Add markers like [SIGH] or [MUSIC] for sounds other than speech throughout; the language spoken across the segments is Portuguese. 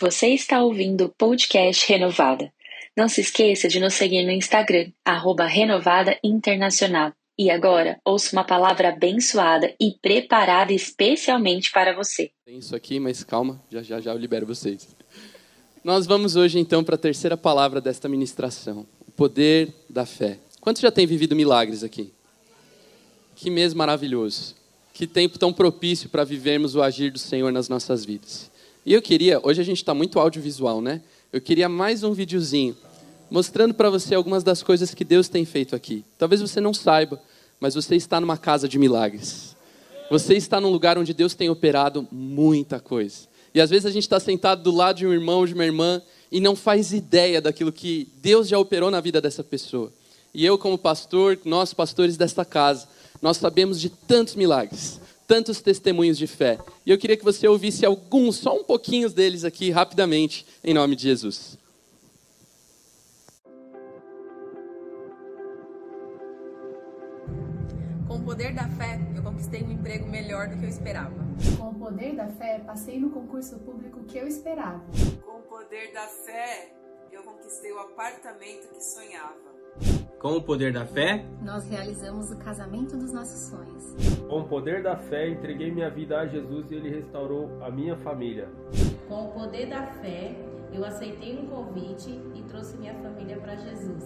Você está ouvindo o podcast Renovada. Não se esqueça de nos seguir no Instagram, arroba Renovada Internacional. E agora, ouça uma palavra abençoada e preparada especialmente para você. Tem isso aqui, mas calma, já já já eu libero vocês. Nós vamos hoje então para a terceira palavra desta ministração, o poder da fé. Quantos já têm vivido milagres aqui? Que mês maravilhoso. Que tempo tão propício para vivermos o agir do Senhor nas nossas vidas. E eu queria, hoje a gente está muito audiovisual, né? Eu queria mais um videozinho mostrando para você algumas das coisas que Deus tem feito aqui. Talvez você não saiba, mas você está numa casa de milagres. Você está num lugar onde Deus tem operado muita coisa. E às vezes a gente está sentado do lado de um irmão, de uma irmã, e não faz ideia daquilo que Deus já operou na vida dessa pessoa. E eu, como pastor, nós pastores desta casa, nós sabemos de tantos milagres tantos testemunhos de fé. E eu queria que você ouvisse alguns, só um pouquinho deles aqui, rapidamente, em nome de Jesus. Com o poder da fé, eu conquistei um emprego melhor do que eu esperava. Com o poder da fé, passei no concurso público que eu esperava. Com o poder da fé, eu conquistei o apartamento que sonhava. Com o poder da fé, nós realizamos o casamento dos nossos sonhos. Com o poder da fé, entreguei minha vida a Jesus e ele restaurou a minha família. Com o poder da fé, eu aceitei um convite e trouxe minha família para Jesus.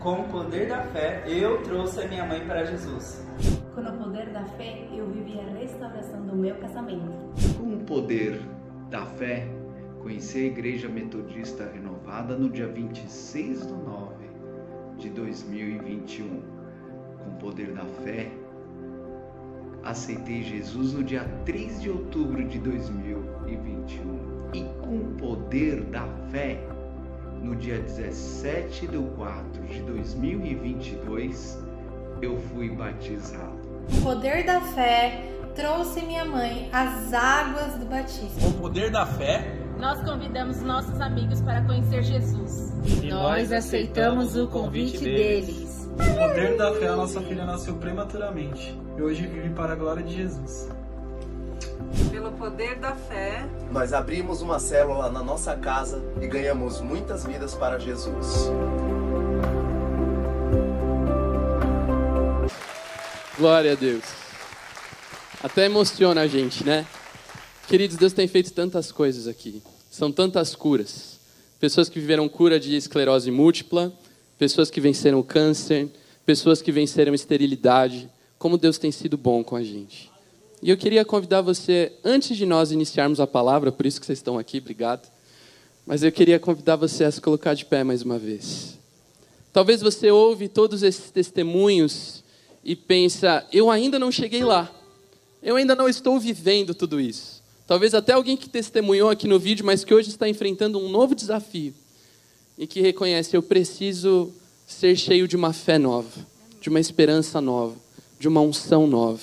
Com o poder da fé, eu trouxe a minha mãe para Jesus. Com o poder da fé, eu vivi a restauração do meu casamento. Com o poder da fé, conheci a Igreja Metodista Renovada no dia 26 do 9 de 2021. Com o poder da fé, aceitei Jesus no dia 3 de outubro de 2021. E com o poder da fé, no dia 17 de 4 de 2022, eu fui batizado. O poder da fé trouxe minha mãe às águas do batismo. Com o poder da fé, nós convidamos nossos amigos para conhecer Jesus. E nós aceitamos o convite deles. O poder da fé, a nossa filha nasceu prematuramente e hoje vive para a glória de Jesus. Pelo poder da fé, nós abrimos uma célula na nossa casa e ganhamos muitas vidas para Jesus. Glória a Deus. Até emociona a gente, né? Queridos, Deus tem feito tantas coisas aqui. São tantas curas. Pessoas que viveram cura de esclerose múltipla, pessoas que venceram o câncer, pessoas que venceram esterilidade. Como Deus tem sido bom com a gente. E eu queria convidar você, antes de nós iniciarmos a palavra, por isso que vocês estão aqui, obrigado. Mas eu queria convidar você a se colocar de pé mais uma vez. Talvez você ouve todos esses testemunhos e pensa, eu ainda não cheguei lá. Eu ainda não estou vivendo tudo isso. Talvez até alguém que testemunhou aqui no vídeo, mas que hoje está enfrentando um novo desafio e que reconhece: eu preciso ser cheio de uma fé nova, de uma esperança nova, de uma unção nova.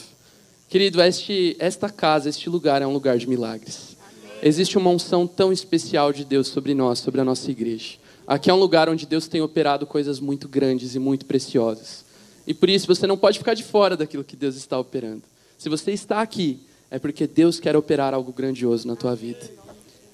Querido, este, esta casa, este lugar é um lugar de milagres. Existe uma unção tão especial de Deus sobre nós, sobre a nossa igreja. Aqui é um lugar onde Deus tem operado coisas muito grandes e muito preciosas. E por isso você não pode ficar de fora daquilo que Deus está operando. Se você está aqui, é porque Deus quer operar algo grandioso na tua vida.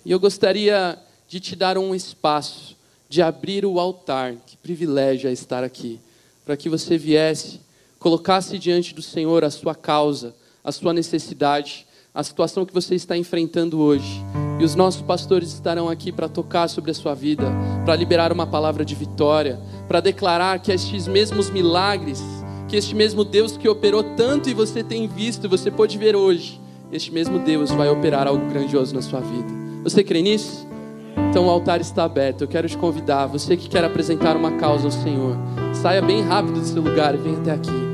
E eu gostaria de te dar um espaço, de abrir o altar, que privilégio é estar aqui, para que você viesse, colocasse diante do Senhor a sua causa, a sua necessidade, a situação que você está enfrentando hoje. E os nossos pastores estarão aqui para tocar sobre a sua vida, para liberar uma palavra de vitória, para declarar que estes mesmos milagres, que este mesmo Deus que operou tanto e você tem visto, você pode ver hoje, este mesmo Deus vai operar algo grandioso na sua vida. Você crê nisso? Então o altar está aberto. Eu quero te convidar, você que quer apresentar uma causa ao Senhor, saia bem rápido do seu lugar e venha até aqui.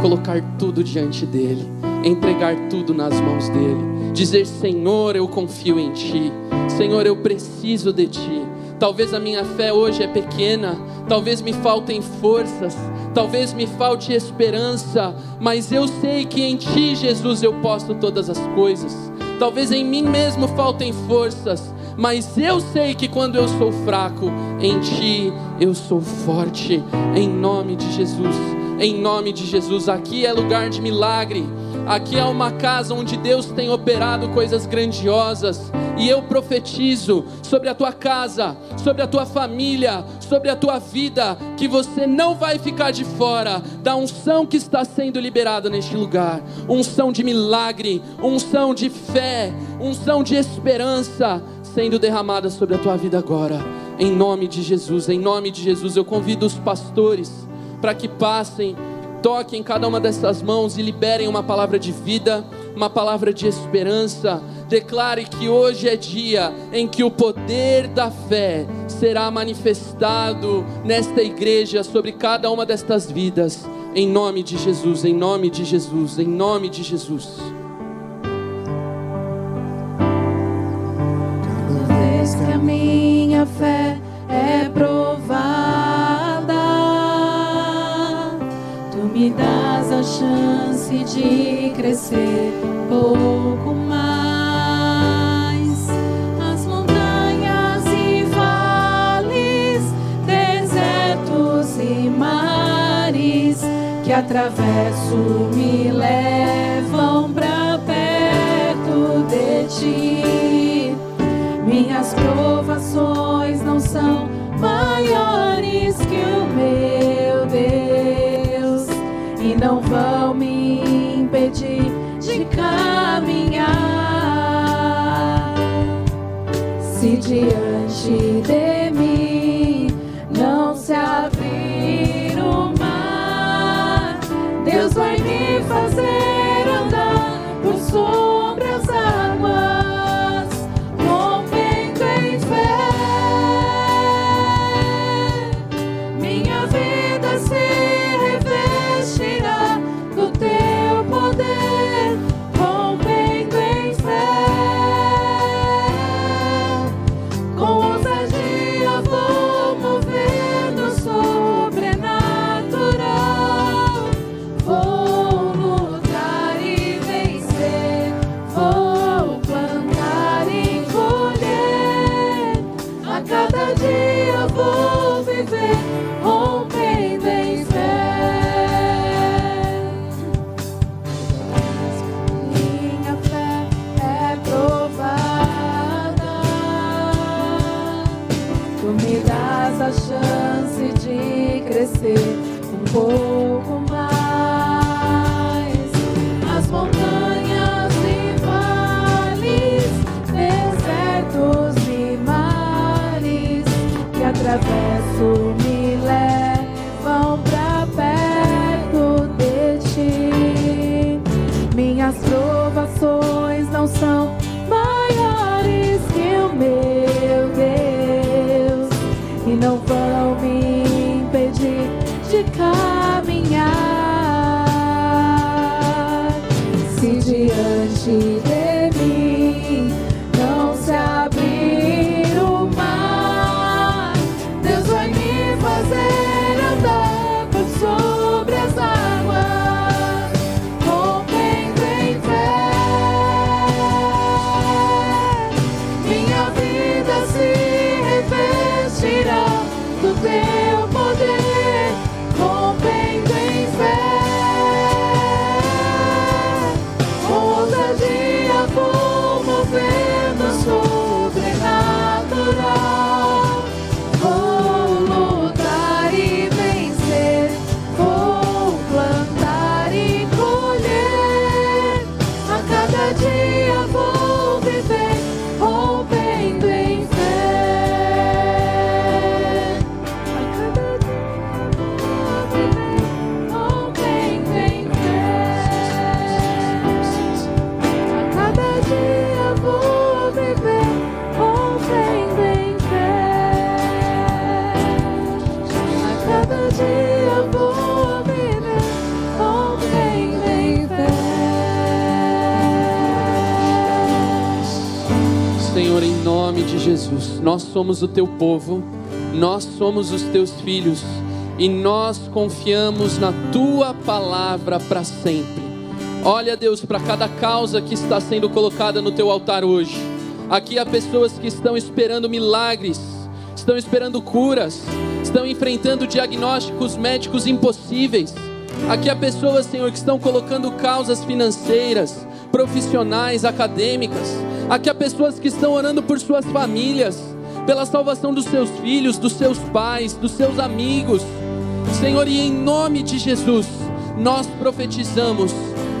Colocar tudo diante dele, entregar tudo nas mãos dele, dizer: Senhor, eu confio em ti. Senhor, eu preciso de ti. Talvez a minha fé hoje é pequena, talvez me faltem forças, talvez me falte esperança, mas eu sei que em Ti, Jesus, eu posso todas as coisas. Talvez em mim mesmo faltem forças, mas eu sei que quando eu sou fraco, em Ti eu sou forte, em nome de Jesus. Em nome de Jesus, aqui é lugar de milagre. Aqui é uma casa onde Deus tem operado coisas grandiosas. E eu profetizo sobre a tua casa, sobre a tua família, sobre a tua vida, que você não vai ficar de fora da unção que está sendo liberada neste lugar. Unção de milagre, unção de fé, unção de esperança sendo derramada sobre a tua vida agora. Em nome de Jesus, em nome de Jesus, eu convido os pastores para que passem, toquem cada uma dessas mãos e liberem uma palavra de vida, uma palavra de esperança. Declare que hoje é dia em que o poder da fé será manifestado nesta igreja sobre cada uma destas vidas. Em nome de Jesus, em nome de Jesus, em nome de Jesus. Cada vez que a minha fé é provada, me das a chance de crescer pouco mais. As montanhas e vales, desertos e mares que atravesso me levam pra perto de ti. Minhas provações vão me impedir de caminhar. Se diante de mim não se abrir o mar, Deus vai me fazer atravesso me nome de Jesus, nós somos o teu povo, nós somos os teus filhos e nós confiamos na tua palavra para sempre. Olha, Deus, para cada causa que está sendo colocada no teu altar hoje. Aqui há pessoas que estão esperando milagres, estão esperando curas, estão enfrentando diagnósticos médicos impossíveis. Aqui há pessoas, Senhor, que estão colocando causas financeiras, profissionais, acadêmicas. Aqui há pessoas que estão orando por suas famílias, pela salvação dos seus filhos, dos seus pais, dos seus amigos. Senhor, e em nome de Jesus, nós profetizamos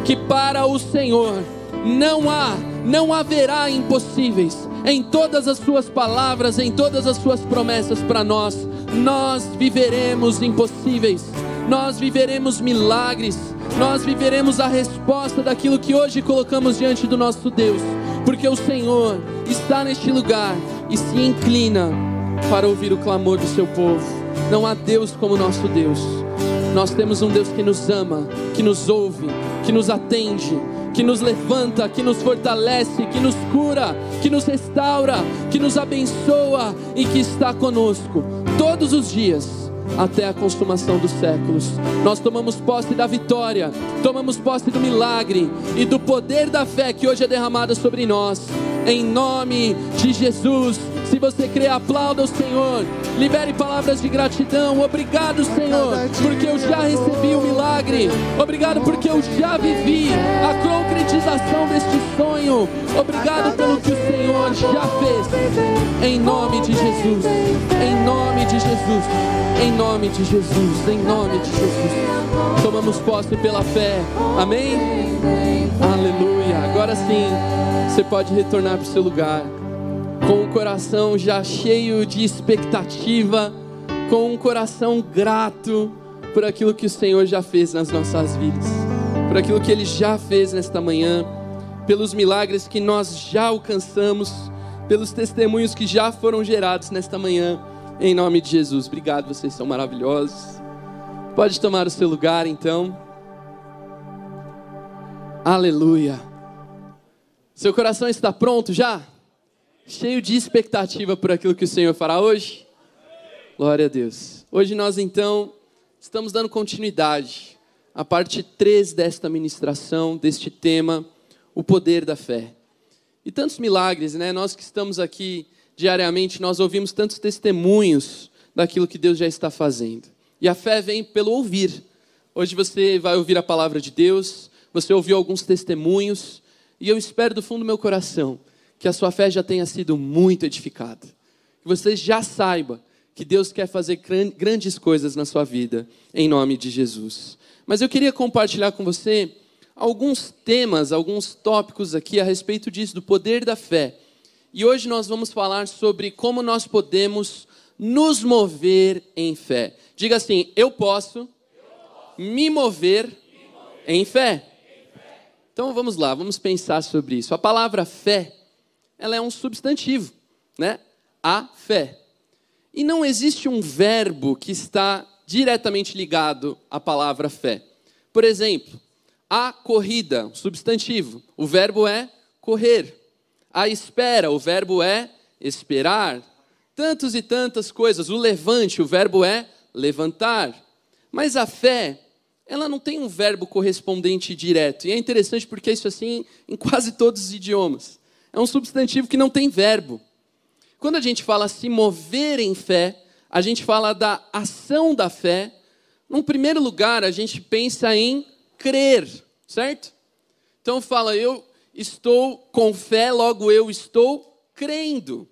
que para o Senhor não há, não haverá impossíveis. Em todas as suas palavras, em todas as suas promessas para nós, nós viveremos impossíveis. Nós viveremos milagres, nós viveremos a resposta daquilo que hoje colocamos diante do nosso Deus, porque o Senhor está neste lugar e se inclina para ouvir o clamor do seu povo. Não há Deus como nosso Deus. Nós temos um Deus que nos ama, que nos ouve, que nos atende, que nos levanta, que nos fortalece, que nos cura, que nos restaura, que nos abençoa e que está conosco todos os dias até a consumação dos séculos. Nós tomamos posse da vitória, tomamos posse do milagre e do poder da fé que hoje é derramada sobre nós. Em nome de Jesus. Se você crê, aplauda o Senhor. Libere palavras de gratidão. Obrigado, Senhor, porque eu já recebi o milagre. Obrigado porque eu já vivi a concretização deste sonho. Obrigado pelo que o Senhor já fez. Em nome de Jesus. Em nome de Jesus. Em nome de Jesus. Em nome de Jesus. Tomamos posse pela fé. Amém? Aleluia. Agora sim, você pode retornar para o seu lugar com o coração já cheio de expectativa, com um coração grato por aquilo que o Senhor já fez nas nossas vidas, por aquilo que Ele já fez nesta manhã, pelos milagres que nós já alcançamos, pelos testemunhos que já foram gerados nesta manhã, em nome de Jesus. Obrigado, vocês são maravilhosos. Pode tomar o seu lugar então. Aleluia. Seu coração está pronto já? Cheio de expectativa por aquilo que o Senhor fará hoje? Glória a Deus. Hoje nós então estamos dando continuidade à parte 3 desta ministração, deste tema, o poder da fé. E tantos milagres, né? Nós que estamos aqui diariamente, nós ouvimos tantos testemunhos daquilo que Deus já está fazendo. E a fé vem pelo ouvir. Hoje você vai ouvir a palavra de Deus, você ouviu alguns testemunhos, e eu espero do fundo do meu coração que a sua fé já tenha sido muito edificada. Que você já saiba que Deus quer fazer grandes coisas na sua vida, em nome de Jesus. Mas eu queria compartilhar com você alguns temas, alguns tópicos aqui a respeito disso, do poder da fé. E hoje nós vamos falar sobre como nós podemos nos mover em fé. Diga assim: eu posso, me mover, em fé. Então vamos lá, vamos pensar sobre isso. A palavra fé ela é um substantivo, né? A fé. E não existe um verbo que está diretamente ligado à palavra fé. Por exemplo, a corrida, substantivo, o verbo é correr. A espera, o verbo é esperar. Tantas e tantas coisas. O levante, o verbo é levantar. Mas a fé, ela não tem um verbo correspondente direto. E é interessante porque isso é assim em quase todos os idiomas é um substantivo que não tem verbo. Quando a gente fala se mover em fé, a gente fala da ação da fé. Num primeiro lugar, a gente pensa em crer, certo? Então fala, eu estou com fé, logo eu estou crendo.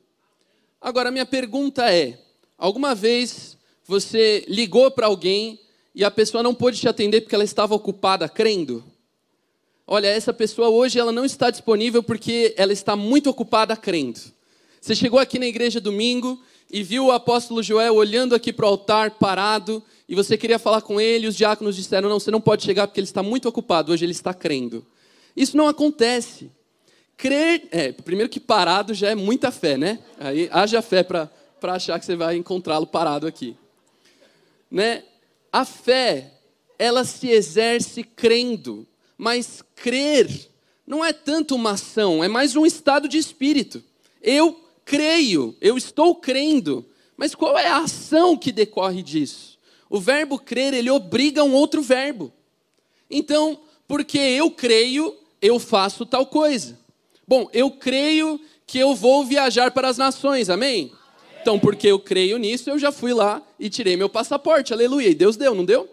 Agora, minha pergunta é: alguma vez você ligou para alguém e a pessoa não pôde te atender porque ela estava ocupada crendo? Olha, essa pessoa hoje ela não está disponível porque ela está muito ocupada crendo. Você chegou aqui na igreja domingo e viu o apóstolo Joel olhando aqui para o altar parado e você queria falar com ele, os diáconos disseram: "Não, você não pode chegar porque ele está muito ocupado, hoje ele está crendo". Isso não acontece. Crer, é, primeiro que parado já é muita fé, né? Aí haja fé para para achar que você vai encontrá-lo parado aqui. Né? A fé, ela se exerce crendo. Mas crer não é tanto uma ação, é mais um estado de espírito. Eu creio, eu estou crendo. Mas qual é a ação que decorre disso? O verbo crer, ele obriga um outro verbo. Então, porque eu creio, eu faço tal coisa. Bom, eu creio que eu vou viajar para as nações, amém? Então, porque eu creio nisso, eu já fui lá e tirei meu passaporte, aleluia. E Deus deu, não deu?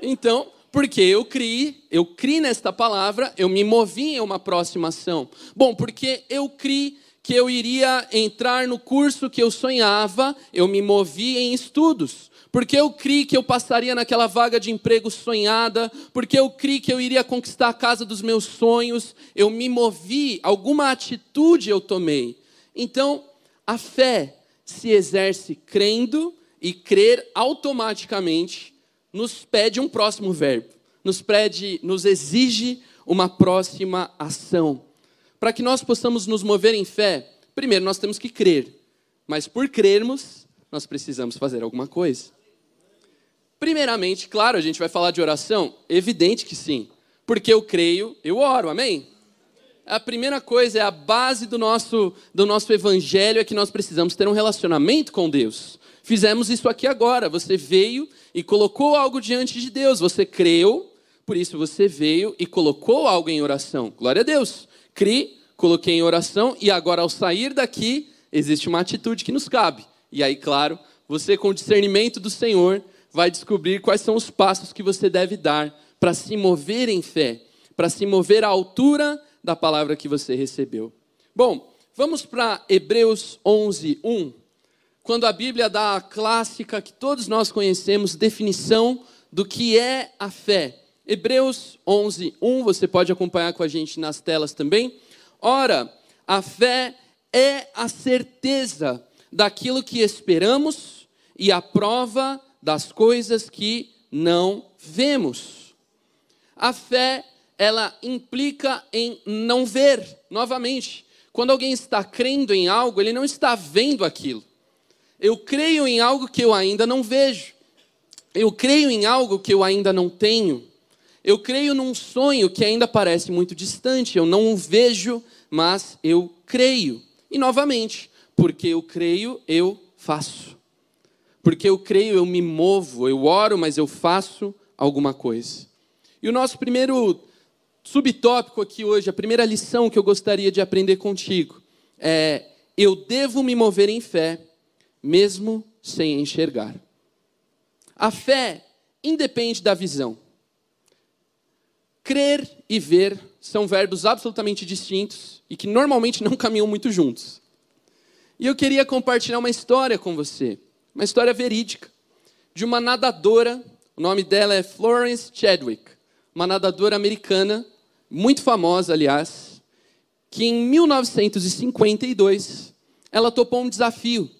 Então, Porque eu criei, eu criei nesta palavra, eu me movi em uma próxima ação. Bom, porque eu criei que eu iria entrar no curso que eu sonhava, eu me movi em estudos. Porque eu criei que eu passaria naquela vaga de emprego sonhada, porque eu criei que eu iria conquistar a casa dos meus sonhos, eu me movi, alguma atitude eu tomei. Então, a fé se exerce crendo e crer automaticamente nos pede um próximo verbo, nos pede, nos exige uma próxima ação. Para que nós possamos nos mover em fé, primeiro nós temos que crer, mas por crermos, nós precisamos fazer alguma coisa. Primeiramente, claro, a gente vai falar de oração, evidente que sim, porque eu creio, eu oro, amém? A primeira coisa é a base do nosso, do nosso evangelho é que nós precisamos ter um relacionamento com Deus. Fizemos isso aqui agora. Você veio e colocou algo diante de Deus. Você creu, por isso você veio e colocou algo em oração. Glória a Deus. Cri, coloquei em oração e agora ao sair daqui existe uma atitude que nos cabe. E aí, claro, você com o discernimento do Senhor vai descobrir quais são os passos que você deve dar para se mover em fé, para se mover à altura da palavra que você recebeu. Bom, vamos para Hebreus 11, 1 quando a Bíblia dá a clássica que todos nós conhecemos, definição do que é a fé. Hebreus 11, 1, você pode acompanhar com a gente nas telas também. Ora, a fé é a certeza daquilo que esperamos e a prova das coisas que não vemos. A fé, ela implica em não ver, novamente. Quando alguém está crendo em algo, ele não está vendo aquilo. Eu creio em algo que eu ainda não vejo. Eu creio em algo que eu ainda não tenho. Eu creio num sonho que ainda parece muito distante. Eu não o vejo, mas eu creio. E novamente, porque eu creio, eu faço. Porque eu creio, eu me movo. Eu oro, mas eu faço alguma coisa. E o nosso primeiro subtópico aqui hoje, a primeira lição que eu gostaria de aprender contigo é: eu devo me mover em fé mesmo sem enxergar. A fé independe da visão. Crer e ver são verbos absolutamente distintos e que normalmente não caminham muito juntos. E eu queria compartilhar uma história com você, uma história verídica, de uma nadadora, o nome dela é Florence Chadwick, uma nadadora americana, muito famosa, aliás, que em 1952 ela topou um desafio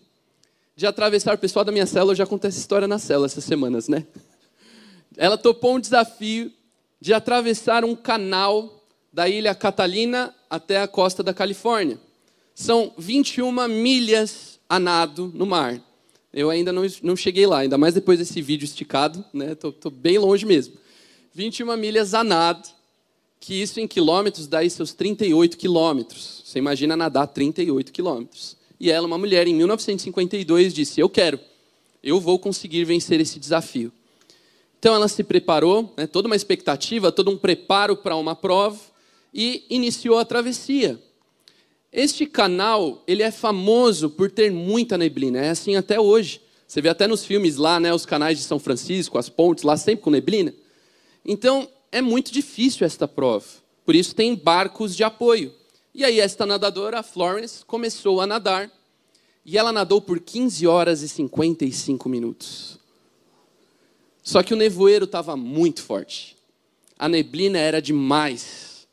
de atravessar o pessoal da minha célula, eu já contei essa história na célula essas semanas, né? Ela topou um desafio de atravessar um canal da ilha Catalina até a costa da Califórnia. São 21 milhas a nado no mar. Eu ainda não, não cheguei lá, ainda mais depois desse vídeo esticado, né? Tô, tô bem longe mesmo. 21 milhas a nado, que isso em quilômetros dá aí seus 38 quilômetros. Você imagina nadar 38 quilômetros. E ela, uma mulher, em 1952, disse: Eu quero, eu vou conseguir vencer esse desafio. Então ela se preparou, né, toda uma expectativa, todo um preparo para uma prova e iniciou a travessia. Este canal, ele é famoso por ter muita neblina, é assim até hoje. Você vê até nos filmes lá, né, os canais de São Francisco, as pontes lá sempre com neblina. Então, é muito difícil esta prova. Por isso tem barcos de apoio. E aí esta nadadora, Florence, começou a nadar. E ela nadou por 15 horas e 55 minutos. Só que o nevoeiro estava muito forte. A neblina era demais.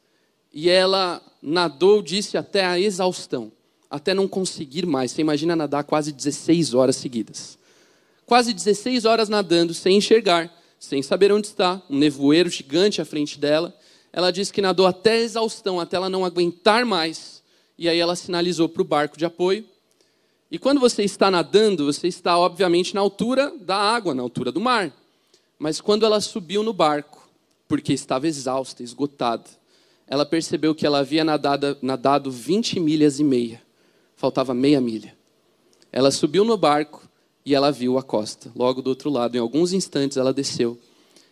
E ela nadou, disse, até a exaustão. Até não conseguir mais. Você imagina nadar quase 16 horas seguidas. Quase 16 horas nadando, sem enxergar, sem saber onde está. Um nevoeiro gigante à frente dela ela disse que nadou até exaustão, até ela não aguentar mais. E aí ela sinalizou para o barco de apoio. E quando você está nadando, você está, obviamente, na altura da água, na altura do mar. Mas quando ela subiu no barco, porque estava exausta, esgotada, ela percebeu que ela havia nadado, nadado 20 milhas e meia. Faltava meia milha. Ela subiu no barco e ela viu a costa. Logo do outro lado, em alguns instantes, ela desceu.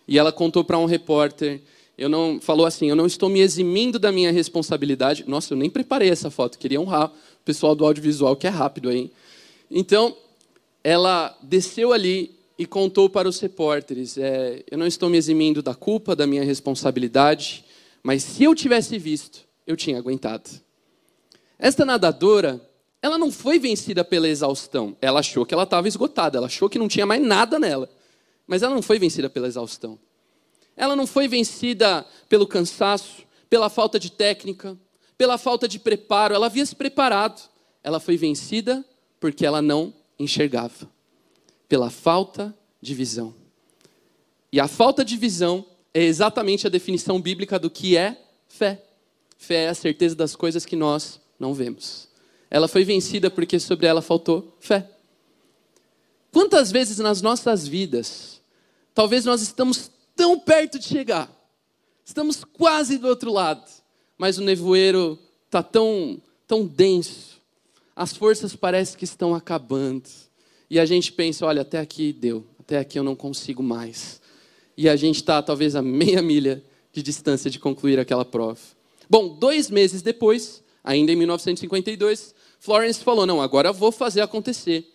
E ela contou para um repórter eu não falou assim, eu não estou me eximindo da minha responsabilidade. Nossa, eu nem preparei essa foto, queria honrar o pessoal do audiovisual que é rápido aí. Então, ela desceu ali e contou para os repórteres: é, Eu não estou me eximindo da culpa, da minha responsabilidade, mas se eu tivesse visto, eu tinha aguentado. Esta nadadora, ela não foi vencida pela exaustão. Ela achou que ela estava esgotada, ela achou que não tinha mais nada nela. Mas ela não foi vencida pela exaustão. Ela não foi vencida pelo cansaço, pela falta de técnica, pela falta de preparo. Ela havia se preparado. Ela foi vencida porque ela não enxergava pela falta de visão. E a falta de visão é exatamente a definição bíblica do que é fé. Fé é a certeza das coisas que nós não vemos. Ela foi vencida porque sobre ela faltou fé. Quantas vezes nas nossas vidas, talvez nós estamos tão perto de chegar, estamos quase do outro lado, mas o nevoeiro está tão, tão denso, as forças parecem que estão acabando e a gente pensa: olha, até aqui deu, até aqui eu não consigo mais. E a gente está talvez a meia milha de distância de concluir aquela prova. Bom, dois meses depois, ainda em 1952, Florence falou: não, agora vou fazer acontecer.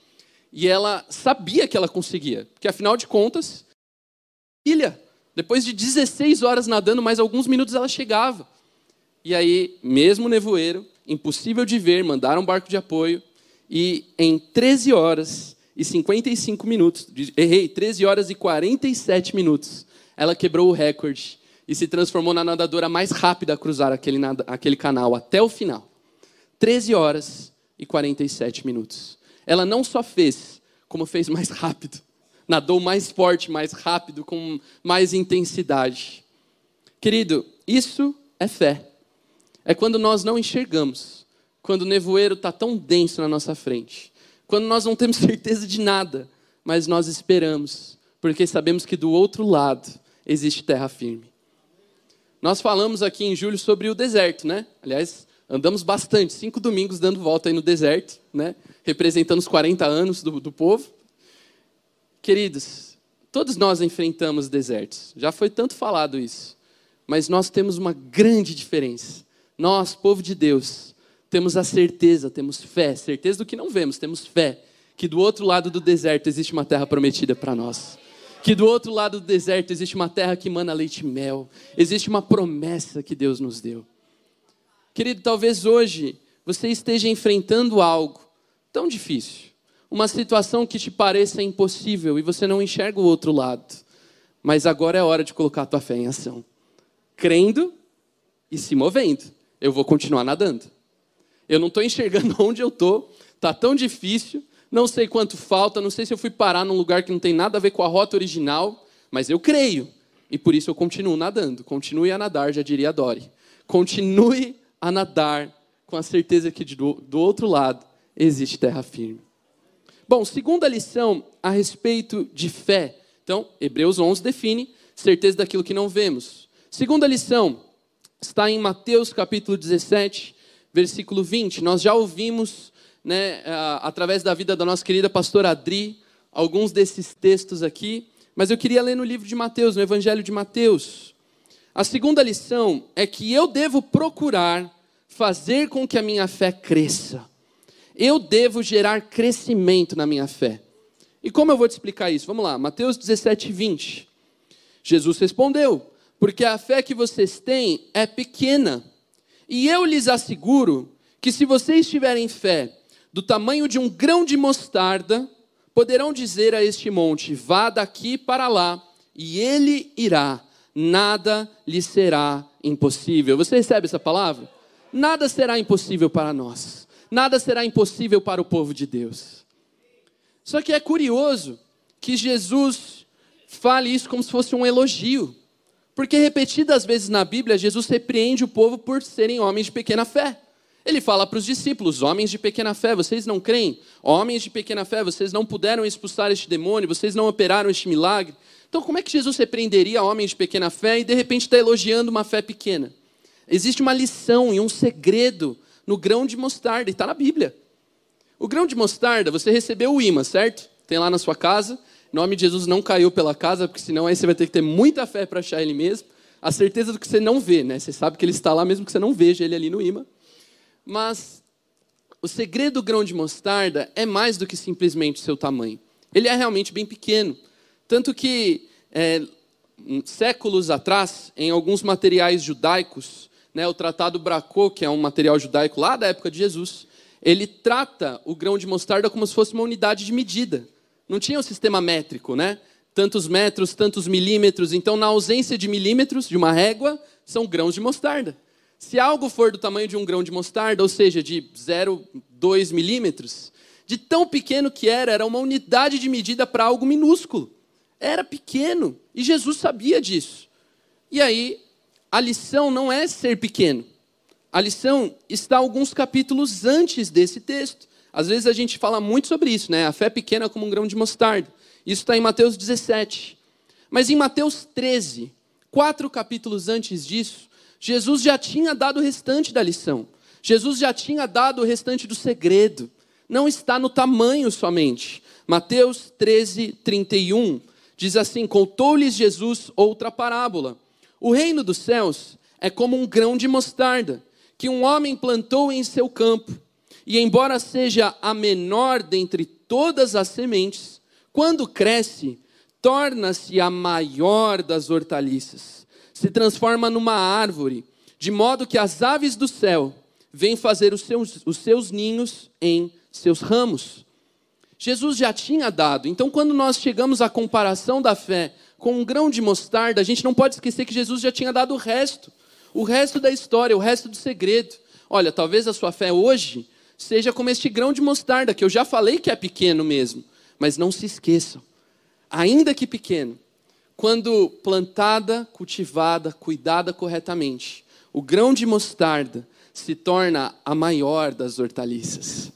E ela sabia que ela conseguia, porque afinal de contas, ilha, depois de 16 horas nadando, mais alguns minutos ela chegava. E aí, mesmo nevoeiro, impossível de ver, mandaram um barco de apoio, e em 13 horas e 55 minutos, errei, 13 horas e 47 minutos, ela quebrou o recorde e se transformou na nadadora mais rápida a cruzar aquele, aquele canal até o final. 13 horas e 47 minutos. Ela não só fez, como fez mais rápido. Nadou mais forte, mais rápido, com mais intensidade. Querido, isso é fé. É quando nós não enxergamos, quando o nevoeiro está tão denso na nossa frente quando nós não temos [LAUGHS] certeza de nada, mas nós esperamos, porque sabemos que do outro lado existe terra firme. Nós falamos aqui em julho sobre o deserto, né? Aliás, andamos bastante, cinco domingos dando volta aí no deserto, né? Representando os 40 anos do, do povo. Queridos, todos nós enfrentamos desertos. Já foi tanto falado isso. Mas nós temos uma grande diferença. Nós, povo de Deus, temos a certeza, temos fé, certeza do que não vemos, temos fé, que do outro lado do deserto existe uma terra prometida para nós. Que do outro lado do deserto existe uma terra que emana leite e mel. Existe uma promessa que Deus nos deu. Querido, talvez hoje você esteja enfrentando algo tão difícil, uma situação que te pareça impossível e você não enxerga o outro lado. Mas agora é hora de colocar a tua fé em ação. Crendo e se movendo. Eu vou continuar nadando. Eu não estou enxergando [LAUGHS] onde eu estou, está tão difícil, não sei quanto falta, não sei se eu fui parar num lugar que não tem nada a ver com a rota original, mas eu creio. E por isso eu continuo nadando. Continue a nadar, já diria a Dori. Continue a nadar com a certeza que do outro lado existe terra firme. Bom, segunda lição a respeito de fé. Então, Hebreus 11 define certeza daquilo que não vemos. Segunda lição está em Mateus capítulo 17, versículo 20. Nós já ouvimos, né, através da vida da nossa querida pastora Adri, alguns desses textos aqui, mas eu queria ler no livro de Mateus, no Evangelho de Mateus. A segunda lição é que eu devo procurar fazer com que a minha fé cresça. Eu devo gerar crescimento na minha fé. E como eu vou te explicar isso? Vamos lá, Mateus 17, 20. Jesus respondeu: Porque a fé que vocês têm é pequena. E eu lhes asseguro que se vocês tiverem fé do tamanho de um grão de mostarda, poderão dizer a este monte: vá daqui para lá, e ele irá. Nada lhe será impossível. Você recebe essa palavra? Nada será impossível para nós. Nada será impossível para o povo de Deus. Só que é curioso que Jesus fale isso como se fosse um elogio. Porque repetidas vezes na Bíblia, Jesus repreende o povo por serem homens de pequena fé. Ele fala para os discípulos: homens de pequena fé, vocês não creem? Homens de pequena fé, vocês não puderam expulsar este demônio, vocês não operaram este milagre. Então, como é que Jesus repreenderia homens de pequena fé e de repente está elogiando uma fé pequena? Existe uma lição e um segredo no grão de mostarda, e está na Bíblia. O grão de mostarda, você recebeu o imã, certo? Tem lá na sua casa, o nome de Jesus não caiu pela casa, porque senão aí você vai ter que ter muita fé para achar ele mesmo. A certeza do que você não vê, né? Você sabe que ele está lá mesmo que você não veja ele ali no imã. Mas o segredo do grão de mostarda é mais do que simplesmente o seu tamanho. Ele é realmente bem pequeno. Tanto que, é, séculos atrás, em alguns materiais judaicos, né, o Tratado Bracô, que é um material judaico lá da época de Jesus, ele trata o grão de mostarda como se fosse uma unidade de medida. Não tinha um sistema métrico, né? Tantos metros, tantos milímetros. Então, na ausência de milímetros, de uma régua, são grãos de mostarda. Se algo for do tamanho de um grão de mostarda, ou seja, de 0,2 milímetros, de tão pequeno que era, era uma unidade de medida para algo minúsculo. Era pequeno. E Jesus sabia disso. E aí, a lição não é ser pequeno. A lição está alguns capítulos antes desse texto. Às vezes a gente fala muito sobre isso, né? A fé pequena como um grão de mostarda. Isso está em Mateus 17. Mas em Mateus 13, quatro capítulos antes disso, Jesus já tinha dado o restante da lição. Jesus já tinha dado o restante do segredo. Não está no tamanho somente. Mateus 13, 31 diz assim: Contou-lhes Jesus outra parábola. O reino dos céus é como um grão de mostarda que um homem plantou em seu campo, e embora seja a menor dentre todas as sementes, quando cresce, torna-se a maior das hortaliças, se transforma numa árvore, de modo que as aves do céu vêm fazer os seus, os seus ninhos em seus ramos. Jesus já tinha dado, então quando nós chegamos à comparação da fé com um grão de mostarda, a gente não pode esquecer que Jesus já tinha dado o resto o resto da história, o resto do segredo. Olha, talvez a sua fé hoje seja como este grão de mostarda, que eu já falei que é pequeno mesmo, mas não se esqueçam, ainda que pequeno, quando plantada, cultivada, cuidada corretamente, o grão de mostarda se torna a maior das hortaliças.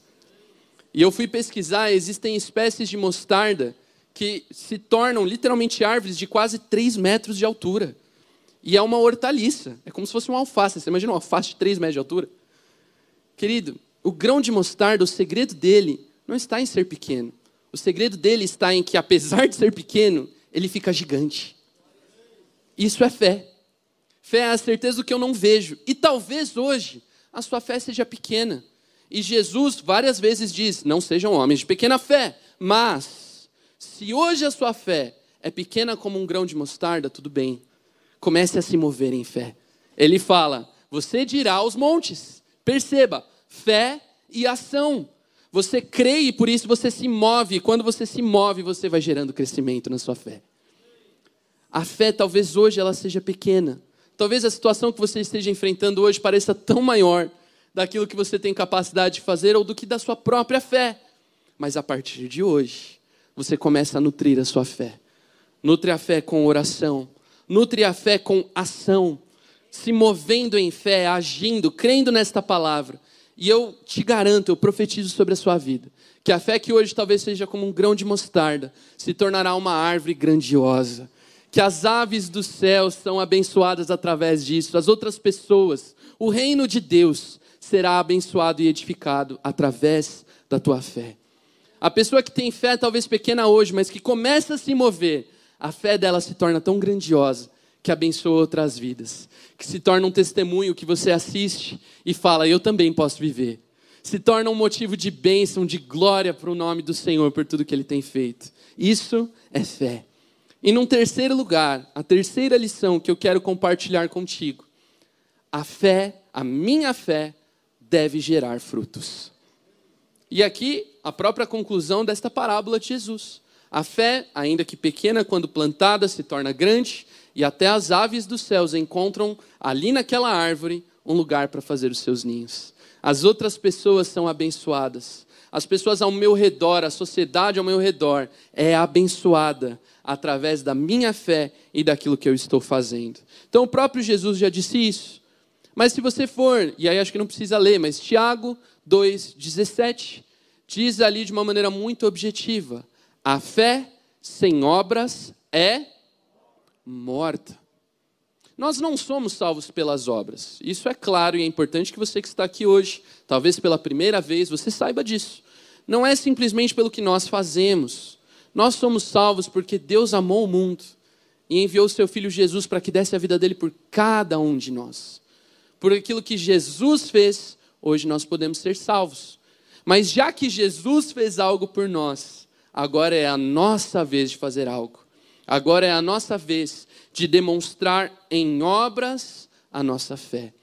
E eu fui pesquisar, existem espécies de mostarda que se tornam literalmente árvores de quase 3 metros de altura. E é uma hortaliça. É como se fosse uma alface. Você imagina uma alface de 3 metros de altura? Querido, o grão de mostarda, o segredo dele não está em ser pequeno. O segredo dele está em que, apesar de ser pequeno, ele fica gigante. Isso é fé. Fé é a certeza do que eu não vejo. E talvez hoje a sua fé seja pequena. E Jesus várias vezes diz: não sejam homens de pequena fé. Mas, se hoje a sua fé é pequena como um grão de mostarda, tudo bem comece a se mover em fé. Ele fala: você dirá aos montes. Perceba, fé e ação. Você crê e por isso você se move. Quando você se move, você vai gerando crescimento na sua fé. A fé talvez hoje ela seja pequena. Talvez a situação que você esteja enfrentando hoje pareça tão maior daquilo que você tem capacidade de fazer ou do que da sua própria fé. Mas a partir de hoje, você começa a nutrir a sua fé. Nutre a fé com oração, Nutre a fé com ação, se movendo em fé, agindo, crendo nesta palavra. E eu te garanto, eu profetizo sobre a sua vida, que a fé que hoje talvez seja como um grão de mostarda, se tornará uma árvore grandiosa. Que as aves do céu são abençoadas através disso, as outras pessoas, o reino de Deus será abençoado e edificado através da tua fé. A pessoa que tem fé, talvez pequena hoje, mas que começa a se mover, a fé dela se torna tão grandiosa que abençoa outras vidas, que se torna um testemunho que você assiste e fala: Eu também posso viver. Se torna um motivo de bênção, de glória para o nome do Senhor por tudo que ele tem feito. Isso é fé. E num terceiro lugar, a terceira lição que eu quero compartilhar contigo: a fé, a minha fé, deve gerar frutos. E aqui a própria conclusão desta parábola de Jesus. A fé, ainda que pequena, quando plantada, se torna grande, e até as aves dos céus encontram ali naquela árvore um lugar para fazer os seus ninhos. As outras pessoas são abençoadas. As pessoas ao meu redor, a sociedade ao meu redor é abençoada através da minha fé e daquilo que eu estou fazendo. Então o próprio Jesus já disse isso. Mas se você for, e aí acho que não precisa ler, mas Tiago 2,17 diz ali de uma maneira muito objetiva: a fé sem obras é morta. Nós não somos salvos pelas obras. Isso é claro e é importante que você que está aqui hoje, talvez pela primeira vez, você saiba disso. Não é simplesmente pelo que nós fazemos. Nós somos salvos porque Deus amou o mundo e enviou o seu filho Jesus para que desse a vida dele por cada um de nós. Por aquilo que Jesus fez, hoje nós podemos ser salvos. Mas já que Jesus fez algo por nós, agora é a nossa vez de fazer algo. Agora é a nossa vez de demonstrar em obras a nossa fé.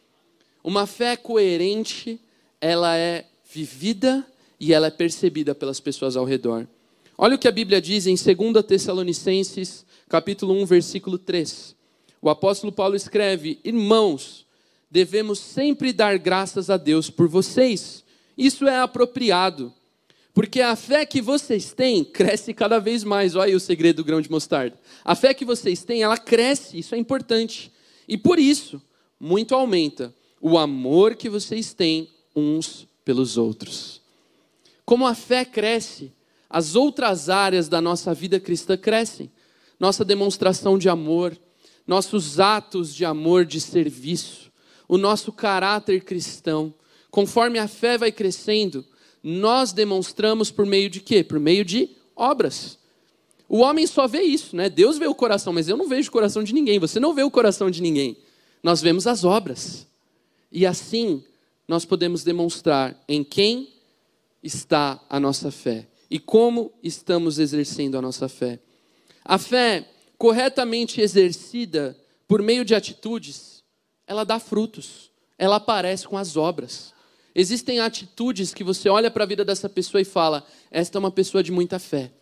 Uma fé coerente, ela é vivida e ela é percebida pelas pessoas ao redor. Olha o que a Bíblia diz em 2 Tessalonicenses, capítulo 1, versículo 3. O apóstolo Paulo escreve: Irmãos, devemos sempre dar graças a Deus por vocês. Isso é apropriado, porque a fé que vocês têm cresce cada vez mais. Olha aí o segredo do grão de mostarda. A fé que vocês têm, ela cresce, isso é importante. E por isso, muito aumenta o amor que vocês têm uns pelos outros. Como a fé cresce, as outras áreas da nossa vida cristã crescem. Nossa demonstração de amor, nossos atos de amor, de serviço, o nosso caráter cristão. Conforme a fé vai crescendo, nós demonstramos por meio de quê? Por meio de obras. O homem só vê isso, né? Deus vê o coração, mas eu não vejo o coração de ninguém. Você não vê o coração de ninguém. Nós vemos as obras. E assim, nós podemos demonstrar em quem está a nossa fé e como estamos exercendo a nossa fé. A fé corretamente exercida por meio de atitudes, ela dá frutos, ela aparece com as obras. Existem atitudes que você olha para a vida dessa pessoa e fala: esta é uma pessoa de muita fé.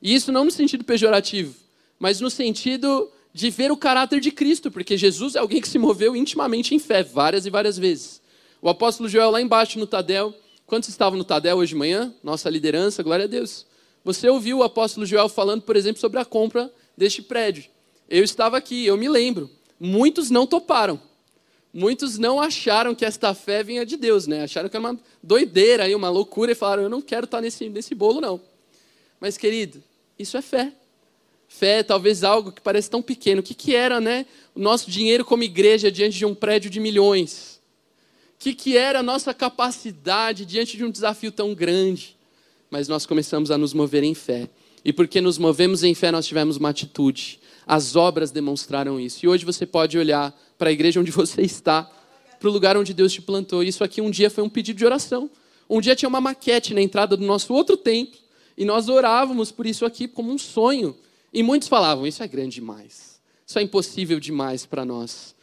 E isso não no sentido pejorativo, mas no sentido de ver o caráter de Cristo, porque Jesus é alguém que se moveu intimamente em fé, várias e várias vezes. O apóstolo Joel, lá embaixo no Tadel, quantos estavam no Tadel hoje de manhã? Nossa liderança, glória a Deus. Você ouviu o apóstolo Joel falando, por exemplo, sobre a compra deste prédio. Eu estava aqui, eu me lembro. Muitos não toparam. Muitos não acharam que esta fé vinha de Deus, né? Acharam que era uma doideira, aí, uma loucura, e falaram: Eu não quero estar nesse, nesse bolo, não. Mas, querido, isso é fé. Fé é talvez algo que parece tão pequeno. O que, que era, né? O nosso dinheiro como igreja diante de um prédio de milhões. O que, que era a nossa capacidade diante de um desafio tão grande? Mas nós começamos a nos mover em fé. E porque nos movemos em fé, nós tivemos uma atitude. As obras demonstraram isso. E hoje você pode olhar para a igreja onde [LAUGHS] você está, para o lugar onde Deus te plantou. Isso aqui um dia foi um pedido de oração. Um dia tinha uma maquete na entrada do nosso outro templo. E nós orávamos por isso aqui como um sonho. E muitos falavam: Isso é grande demais. Isso é impossível demais para nós.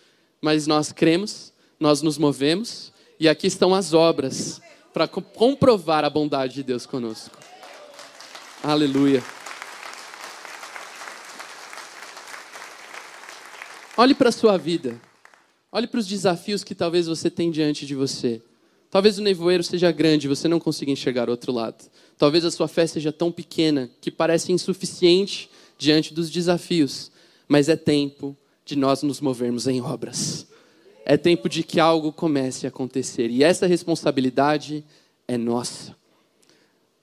Mas nós cremos, nós nos movemos. E aqui estão as obras para comprovar a bondade de Deus conosco. Aleluia. Olhe para a sua vida. Olhe para os desafios que talvez você tem diante de você. Talvez o nevoeiro seja grande e você não consiga enxergar o outro lado. Talvez a sua fé seja tão pequena que parece insuficiente diante dos desafios. Mas é tempo de nós nos movermos em obras. É tempo de que algo comece a acontecer. E essa responsabilidade é nossa.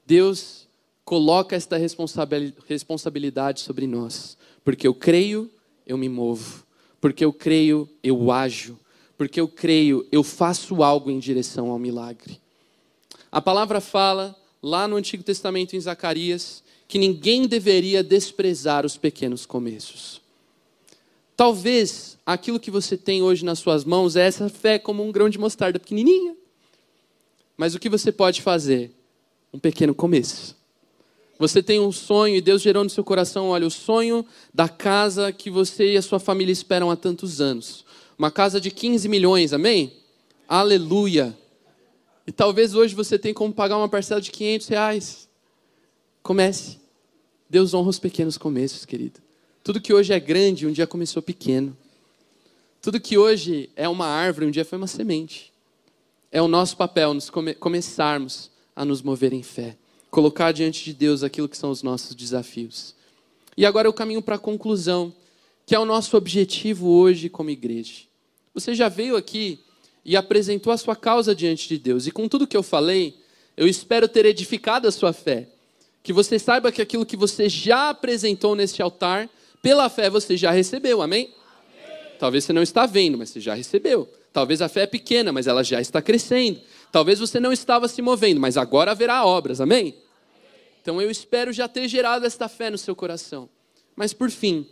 Deus coloca esta responsabilidade sobre nós. Porque eu creio, eu me movo. Porque eu creio, eu ajo. Porque eu creio, eu faço algo em direção ao milagre. A palavra fala, lá no Antigo Testamento, em Zacarias, que ninguém deveria desprezar os pequenos começos. Talvez aquilo que você tem hoje nas suas mãos é essa fé como um grão de mostarda pequenininha. Mas o que você pode fazer? Um pequeno começo. Você tem um sonho e Deus gerou no seu coração, olha, o sonho da casa que você e a sua família esperam há tantos anos. Uma casa de 15 milhões, amém? Aleluia. E talvez hoje você tenha como pagar uma parcela de 500 reais. Comece. Deus honra os pequenos começos, querido. Tudo que hoje é grande, um dia começou pequeno. Tudo que hoje é uma árvore, um dia foi uma semente. É o nosso papel nos come começarmos a nos mover em fé colocar diante de Deus aquilo que são os nossos desafios. E agora eu caminho para a conclusão, que é o nosso objetivo hoje como igreja. Você já veio aqui e apresentou a sua causa diante de Deus, e com tudo que eu falei, eu espero ter edificado a sua fé. Que você saiba que aquilo que você já apresentou neste altar, pela fé você já recebeu, amém? amém? Talvez você não está vendo, mas você já recebeu. Talvez a fé é pequena, mas ela já está crescendo. Talvez você não estava se movendo, mas agora haverá obras, amém? Então eu espero já ter gerado esta fé no seu coração. Mas por fim,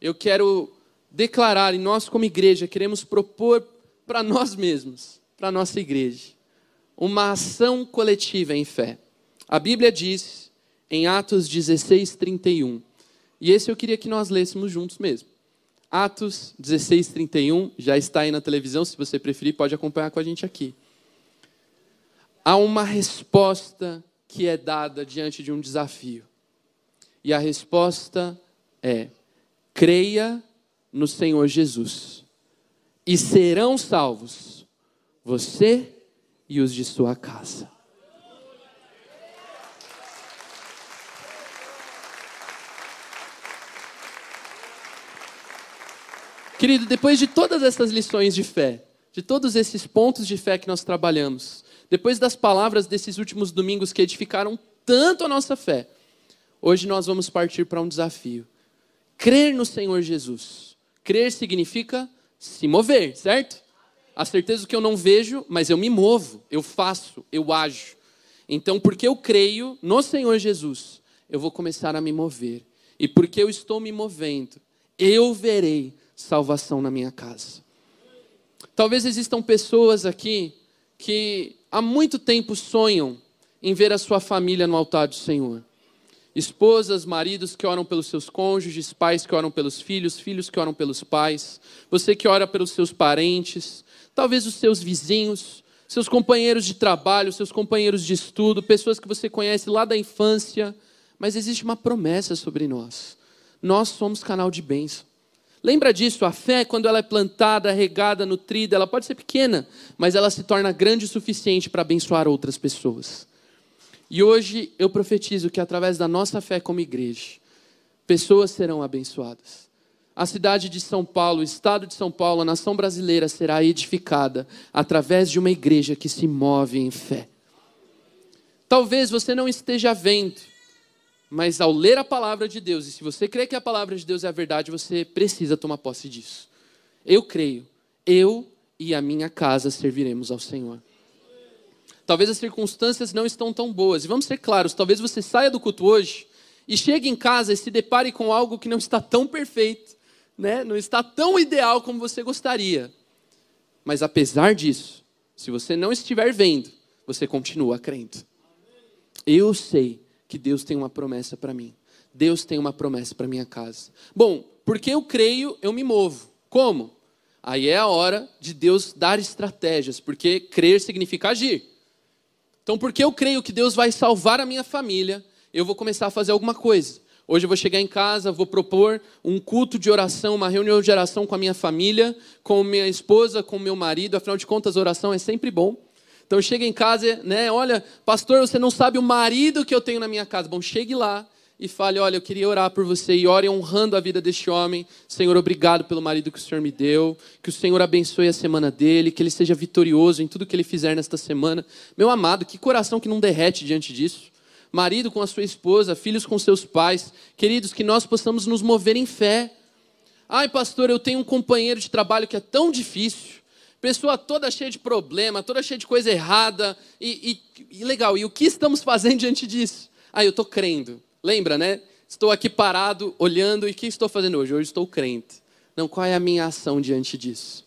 eu quero declarar, e nós como igreja queremos propor para nós mesmos, para a nossa igreja, uma ação coletiva em fé. A Bíblia diz, em Atos 16, 31, E esse eu queria que nós lêssemos juntos mesmo. Atos 16, 31, já está aí na televisão, se você preferir, pode acompanhar com a gente aqui. Há uma resposta que é dada diante de um desafio. E a resposta é: creia no Senhor Jesus, e serão salvos você e os de sua casa. Querido, depois de todas essas lições de fé, de todos esses pontos de fé que nós trabalhamos, depois das palavras desses últimos domingos que edificaram tanto a nossa fé, hoje nós vamos partir para um desafio. Crer no Senhor Jesus. Crer significa se mover, certo? A certeza que eu não vejo, mas eu me movo, eu faço, eu ajo. Então, porque eu creio no Senhor Jesus, eu vou começar a me mover. E porque eu estou me movendo, eu verei salvação na minha casa. Talvez existam pessoas aqui que há muito tempo sonham em ver a sua família no altar do Senhor. Esposas, maridos que oram pelos seus cônjuges, pais que oram pelos filhos, filhos que oram pelos pais, você que ora pelos seus parentes, talvez os seus vizinhos, seus companheiros de trabalho, seus companheiros de estudo, pessoas que você conhece lá da infância, mas existe uma promessa sobre nós. Nós somos canal de bênção. Lembra disso, a fé, quando ela é plantada, regada, nutrida, ela pode ser pequena, mas ela se torna grande o suficiente para abençoar outras pessoas. E hoje eu profetizo que através da nossa fé como igreja, pessoas serão abençoadas. A cidade de São Paulo, o estado de São Paulo, a nação brasileira será edificada através de uma igreja que se move em fé. Talvez você não esteja vendo, mas ao ler a palavra de Deus, e se você crê que a palavra de Deus é a verdade, você precisa tomar posse disso. Eu creio, eu e a minha casa serviremos ao Senhor. Talvez as circunstâncias não estão tão boas. E vamos ser claros, talvez você saia do culto hoje e chegue em casa e se depare com algo que não está tão perfeito, né? não está tão ideal como você gostaria. Mas apesar disso, se você não estiver vendo, você continua crendo. Eu sei que Deus tem uma promessa para mim. Deus tem uma promessa para minha casa. Bom, porque eu creio, eu me movo. Como? Aí é a hora de Deus dar estratégias, porque crer significa agir. Então, porque eu creio que Deus vai salvar a minha família, eu vou começar a fazer alguma coisa. Hoje eu vou chegar em casa, vou propor um culto de oração, uma reunião de oração com a minha família, com minha esposa, com meu marido. Afinal de contas, oração é sempre bom. Então chega em casa, né? Olha, pastor, você não sabe o marido que eu tenho na minha casa. Bom, chegue lá e fale: Olha, eu queria orar por você e ore honrando a vida deste homem. Senhor, obrigado pelo marido que o Senhor me deu. Que o Senhor abençoe a semana dele, que ele seja vitorioso em tudo que ele fizer nesta semana. Meu amado, que coração que não derrete diante disso. Marido com a sua esposa, filhos com seus pais. Queridos, que nós possamos nos mover em fé. Ai, pastor, eu tenho um companheiro de trabalho que é tão difícil pessoa toda cheia de problema, toda cheia de coisa errada. E, e, e legal, e o que estamos [LAUGHS] fazendo diante disso? Ah, eu estou crendo. Lembra, né? Estou aqui parado, olhando, e o que estou fazendo hoje? Hoje estou crente. Não, qual é a minha ação diante disso?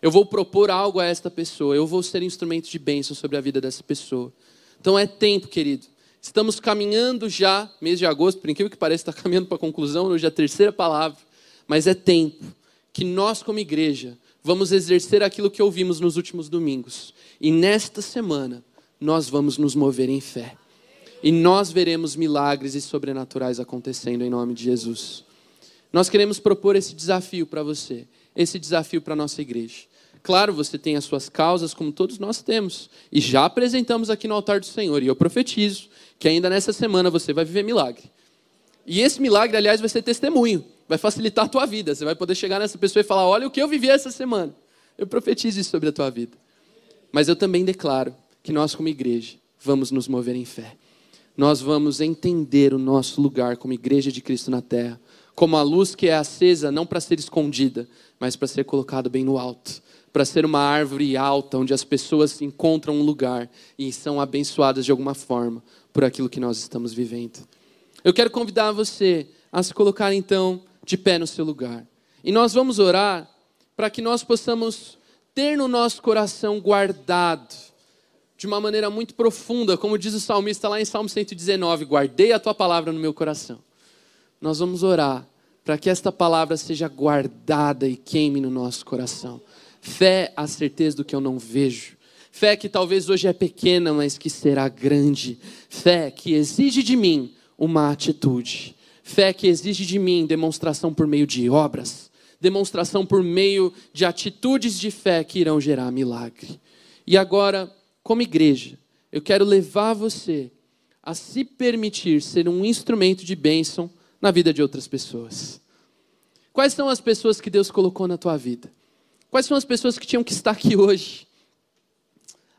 Eu vou propor algo a esta pessoa, eu vou ser instrumento de bênção sobre a vida dessa pessoa. Então é tempo, querido. Estamos caminhando já, mês de agosto, por incrível que pareça, está [LAUGHS] caminhando para a conclusão, hoje é a terceira palavra, mas é tempo que nós, como igreja, vamos exercer aquilo que ouvimos nos últimos domingos. E nesta semana, nós vamos nos mover em fé. E nós veremos milagres e sobrenaturais acontecendo em nome de Jesus. Nós queremos propor esse desafio para você, esse desafio para a nossa igreja. Claro, você tem as suas causas, como todos nós temos, e já apresentamos aqui no altar do Senhor. E eu profetizo que ainda nessa semana você vai viver milagre. E esse milagre, aliás, vai ser testemunho vai facilitar a tua vida. Você vai poder chegar nessa pessoa e falar: Olha o que eu vivi essa semana. Eu profetizo isso sobre a tua vida. Mas eu também declaro que nós, como igreja, vamos nos mover em fé. Nós vamos entender o nosso lugar como igreja de Cristo na terra, como a luz que é acesa não para ser escondida, mas para ser colocada bem no alto, para ser uma árvore alta onde as pessoas encontram um lugar e são abençoadas de alguma forma por aquilo que nós estamos vivendo. Eu quero convidar você a se colocar então de pé no seu lugar. E nós vamos orar para que nós possamos ter no nosso coração guardado de uma maneira muito profunda, como diz o salmista lá em Salmo 119: Guardei a tua palavra no meu coração, nós vamos orar para que esta palavra seja guardada e queime no nosso coração. Fé, a certeza do que eu não vejo. Fé que talvez hoje é pequena, mas que será grande. Fé que exige de mim uma atitude. Fé que exige de mim demonstração por meio de obras, demonstração por meio de atitudes de fé que irão gerar milagre. E agora, como igreja, eu quero levar você a se permitir ser um instrumento de bênção na vida de outras pessoas. Quais são as pessoas que Deus colocou na tua vida? Quais são as pessoas que tinham que estar aqui hoje?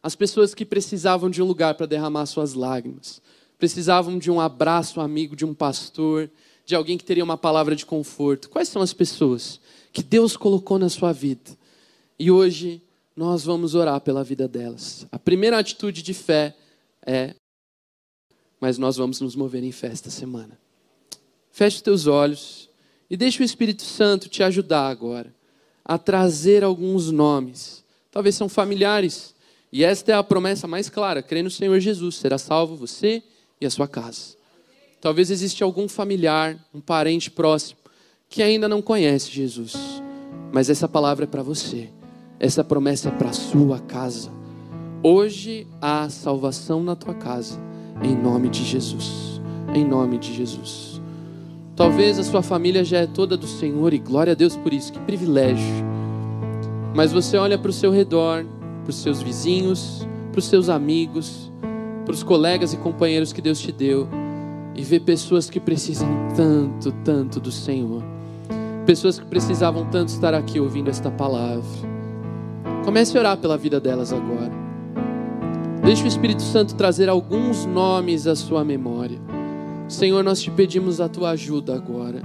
As pessoas que precisavam de um lugar para derramar suas lágrimas, precisavam de um abraço amigo de um pastor, de alguém que teria uma palavra de conforto. Quais são as pessoas que Deus colocou na sua vida? E hoje nós vamos orar pela vida delas. A primeira atitude de fé é mas nós vamos nos mover em fé esta semana. Feche os teus olhos e deixe o Espírito Santo te ajudar agora a trazer alguns nomes. Talvez são familiares. E esta é a promessa mais clara: crê no Senhor Jesus, será salvo você e a sua casa. Talvez exista algum familiar, um parente próximo, que ainda não conhece Jesus. Mas essa palavra é para você. Essa promessa é para a sua casa. Hoje há salvação na tua casa em nome de Jesus. Em nome de Jesus. Talvez a sua família já é toda do Senhor e glória a Deus por isso, que privilégio. Mas você olha para o seu redor, para os seus vizinhos, para os seus amigos, para os colegas e companheiros que Deus te deu e vê pessoas que precisam tanto, tanto do Senhor. Pessoas que precisavam tanto estar aqui ouvindo esta palavra. Comece a orar pela vida delas agora. Deixe o Espírito Santo trazer alguns nomes à sua memória. Senhor, nós te pedimos a tua ajuda agora.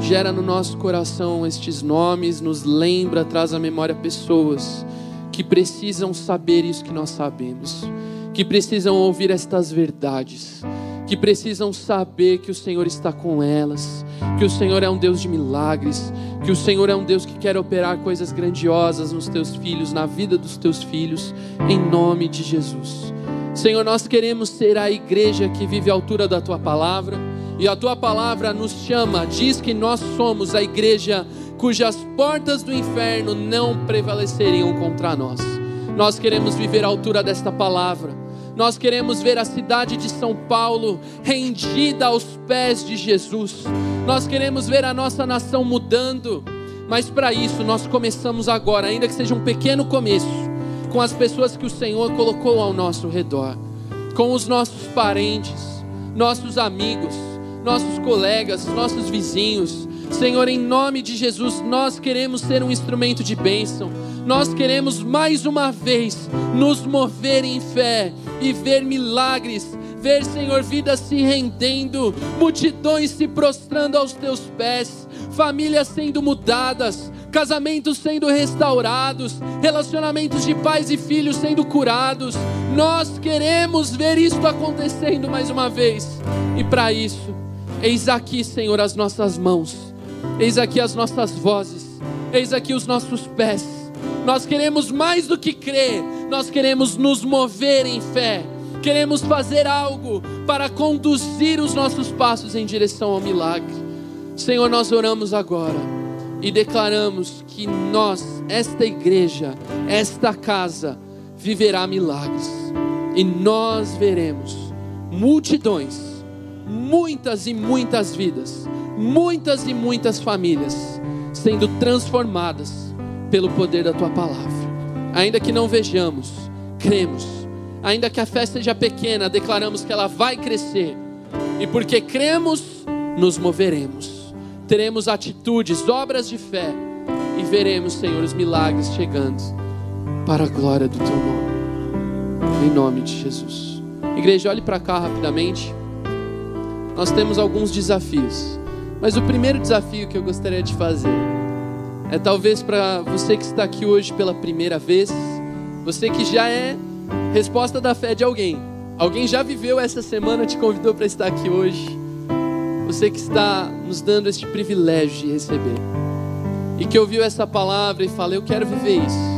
Gera no nosso coração estes nomes, nos lembra, traz à memória pessoas que precisam saber isso que nós sabemos, que precisam ouvir estas verdades, que precisam saber que o Senhor está com elas, que o Senhor é um Deus de milagres, que o Senhor é um Deus que quer operar coisas grandiosas nos teus filhos, na vida dos teus filhos, em nome de Jesus. Senhor, nós queremos ser a igreja que vive à altura da tua palavra, e a tua palavra nos chama, diz que nós somos a igreja cujas portas do inferno não prevaleceriam contra nós. Nós queremos viver à altura desta palavra. Nós queremos ver a cidade de São Paulo rendida aos pés de Jesus. Nós queremos ver a nossa nação mudando. Mas para isso nós começamos agora, ainda que seja um pequeno começo, com as pessoas que o Senhor colocou ao nosso redor, com os nossos parentes, nossos amigos, nossos colegas, nossos vizinhos. Senhor, em nome de Jesus, nós queremos ser um instrumento de bênção nós queremos mais uma vez nos mover em fé e ver milagres, ver, Senhor, vidas se rendendo, multidões se prostrando aos teus pés, famílias sendo mudadas, casamentos sendo restaurados, relacionamentos de pais e filhos sendo curados. Nós queremos ver isso acontecendo mais uma vez. E para isso, eis aqui, Senhor, as nossas mãos, eis aqui as nossas vozes, eis aqui os nossos pés nós queremos mais do que crer, nós queremos nos mover em fé. Queremos fazer algo para conduzir os nossos passos em direção ao milagre. Senhor, nós oramos agora e declaramos que nós, esta igreja, esta casa, viverá milagres. E nós veremos multidões, muitas e muitas vidas, muitas e muitas famílias sendo transformadas pelo poder da tua palavra. Ainda que não vejamos, cremos. Ainda que a fé seja pequena, declaramos que ela vai crescer. E porque cremos, nos moveremos. Teremos atitudes, obras de fé. E veremos, Senhor, os milagres chegando. Para a glória do teu nome. Em nome de Jesus. Igreja, olhe para cá rapidamente. Nós temos alguns desafios. Mas o primeiro desafio que eu gostaria de fazer é talvez para você que está aqui hoje pela primeira vez, você que já é resposta da fé de alguém. Alguém já viveu essa semana, te convidou para estar aqui hoje. Você que está nos dando este privilégio de receber. E que ouviu essa palavra e fala: Eu quero viver isso.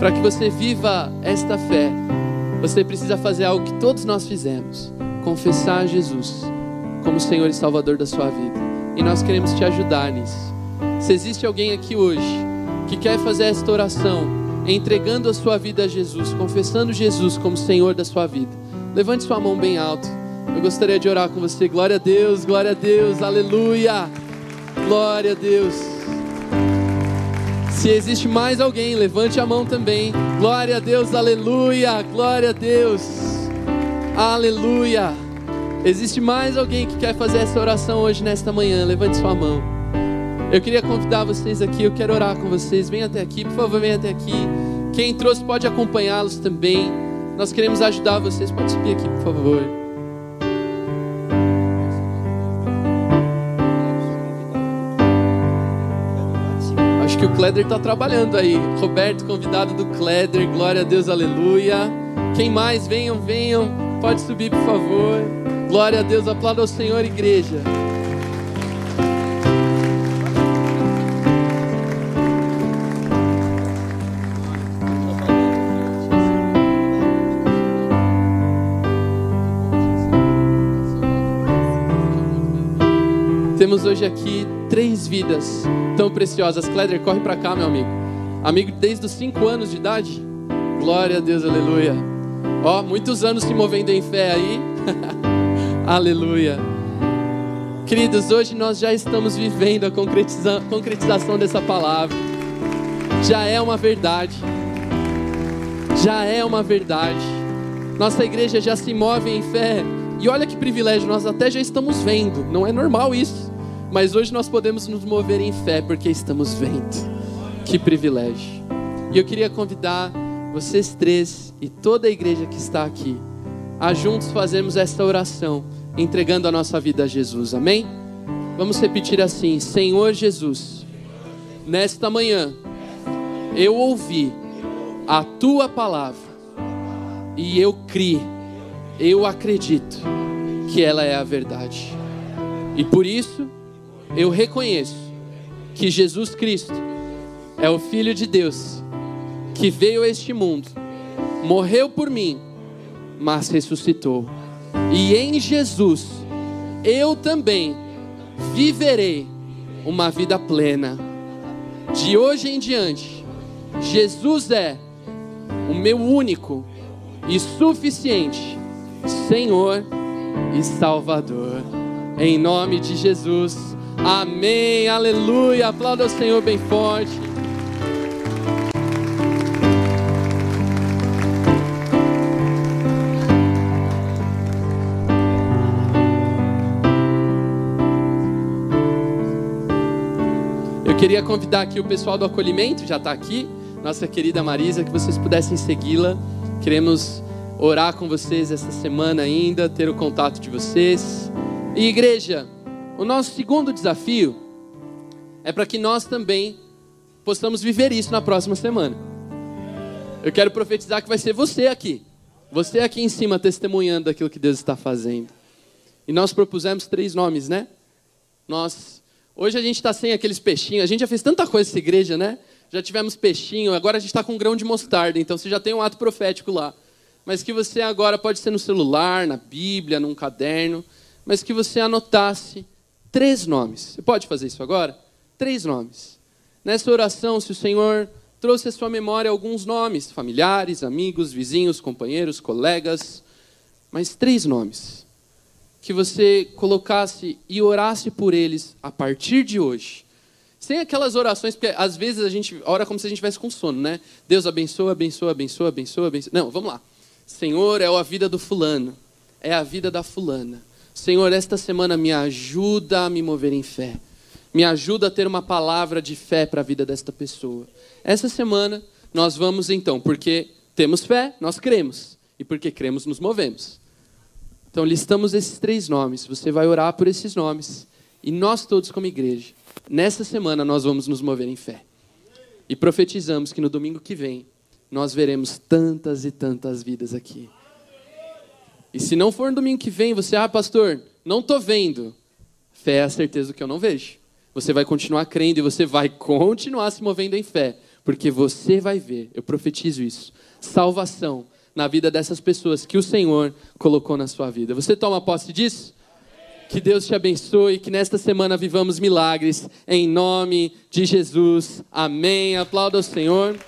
Para que você viva esta fé, você precisa fazer algo que todos nós fizemos: confessar Jesus como Senhor e Salvador da sua vida. E nós queremos te ajudar nisso. Se existe alguém aqui hoje que quer fazer esta oração, entregando a sua vida a Jesus, confessando Jesus como Senhor da sua vida, levante sua mão bem alto. Eu gostaria de orar com você. Glória a Deus, glória a Deus, aleluia. Glória a Deus. Se existe mais alguém, levante a mão também. Glória a Deus, aleluia. Glória a Deus, aleluia. Existe mais alguém que quer fazer essa oração hoje, nesta manhã? Levante sua mão. Eu queria convidar vocês aqui, eu quero orar com vocês. Venha até aqui, por favor, venha até aqui. Quem trouxe pode acompanhá-los também. Nós queremos ajudar vocês. Pode subir aqui, por favor. Acho que o Kleder está trabalhando aí. Roberto, convidado do Kleder. Glória a Deus, aleluia. Quem mais? Venham, venham. Pode subir, por favor. Glória a Deus, aplauda ao Senhor, igreja. Temos hoje aqui três vidas tão preciosas. Kleder, corre para cá, meu amigo. Amigo desde os cinco anos de idade. Glória a Deus, aleluia. Ó, muitos anos se movendo em fé aí. [LAUGHS] Aleluia. Queridos, hoje nós já estamos vivendo a concretiza concretização dessa palavra. Já é uma verdade. Já é uma verdade. Nossa igreja já se move em fé. E olha que privilégio, nós até já estamos vendo. Não é normal isso. Mas hoje nós podemos nos mover em fé porque estamos vendo. Que privilégio. E eu queria convidar vocês três e toda a igreja que está aqui a juntos fazermos esta oração entregando a nossa vida a Jesus. Amém? Vamos repetir assim: Senhor Jesus, nesta manhã eu ouvi a tua palavra e eu criei, eu acredito que ela é a verdade. E por isso eu reconheço que Jesus Cristo é o Filho de Deus que veio a este mundo, morreu por mim, mas ressuscitou e em Jesus eu também viverei uma vida plena. De hoje em diante, Jesus é o meu único e suficiente Senhor e Salvador. Em nome de Jesus. Amém. Aleluia. Aplauda o Senhor bem forte. queria convidar aqui o pessoal do acolhimento, já está aqui, nossa querida Marisa, que vocês pudessem segui-la. Queremos orar com vocês essa semana ainda, ter o contato de vocês. E igreja, o nosso segundo desafio é para que nós também possamos viver isso na próxima semana. Eu quero profetizar que vai ser você aqui, você aqui em cima testemunhando aquilo que Deus está fazendo. E nós propusemos três nomes, né? Nós Hoje a gente está sem aqueles peixinhos. A gente já fez tanta coisa nessa igreja, né? Já tivemos peixinho, agora a gente está com grão de mostarda, então você já tem um ato profético lá. Mas que você agora pode ser no celular, na Bíblia, num caderno, mas que você anotasse três nomes. Você pode fazer isso agora? Três nomes. Nessa oração, se o Senhor trouxe à sua memória alguns nomes, familiares, amigos, vizinhos, companheiros, colegas, mas três nomes que você colocasse e orasse por eles a partir de hoje. Sem aquelas orações, porque às vezes a gente ora como se a gente estivesse com sono, né? Deus abençoa, abençoa, abençoa, abençoa, abençoa. Não, vamos lá. Senhor, é a vida do fulano, é a vida da fulana. Senhor, esta semana me ajuda a me mover em fé. Me ajuda a ter uma palavra de fé para a vida desta pessoa. Essa semana nós vamos então, porque temos fé, nós cremos. E porque cremos, nos movemos. Então, listamos esses três nomes. Você vai orar por esses nomes. E nós todos, como igreja, nessa semana, nós vamos nos mover em fé. E profetizamos que no domingo que vem, nós veremos tantas e tantas vidas aqui. E se não for no domingo que vem, você, ah, pastor, não estou vendo. Fé é a certeza do que eu não vejo. Você vai continuar crendo e você vai continuar se movendo em fé. Porque você vai ver, eu profetizo isso. Salvação na vida dessas pessoas que o Senhor colocou na sua vida. Você toma posse disso? Que Deus te abençoe, que nesta semana vivamos milagres, em nome de Jesus. Amém. Aplauda o Senhor.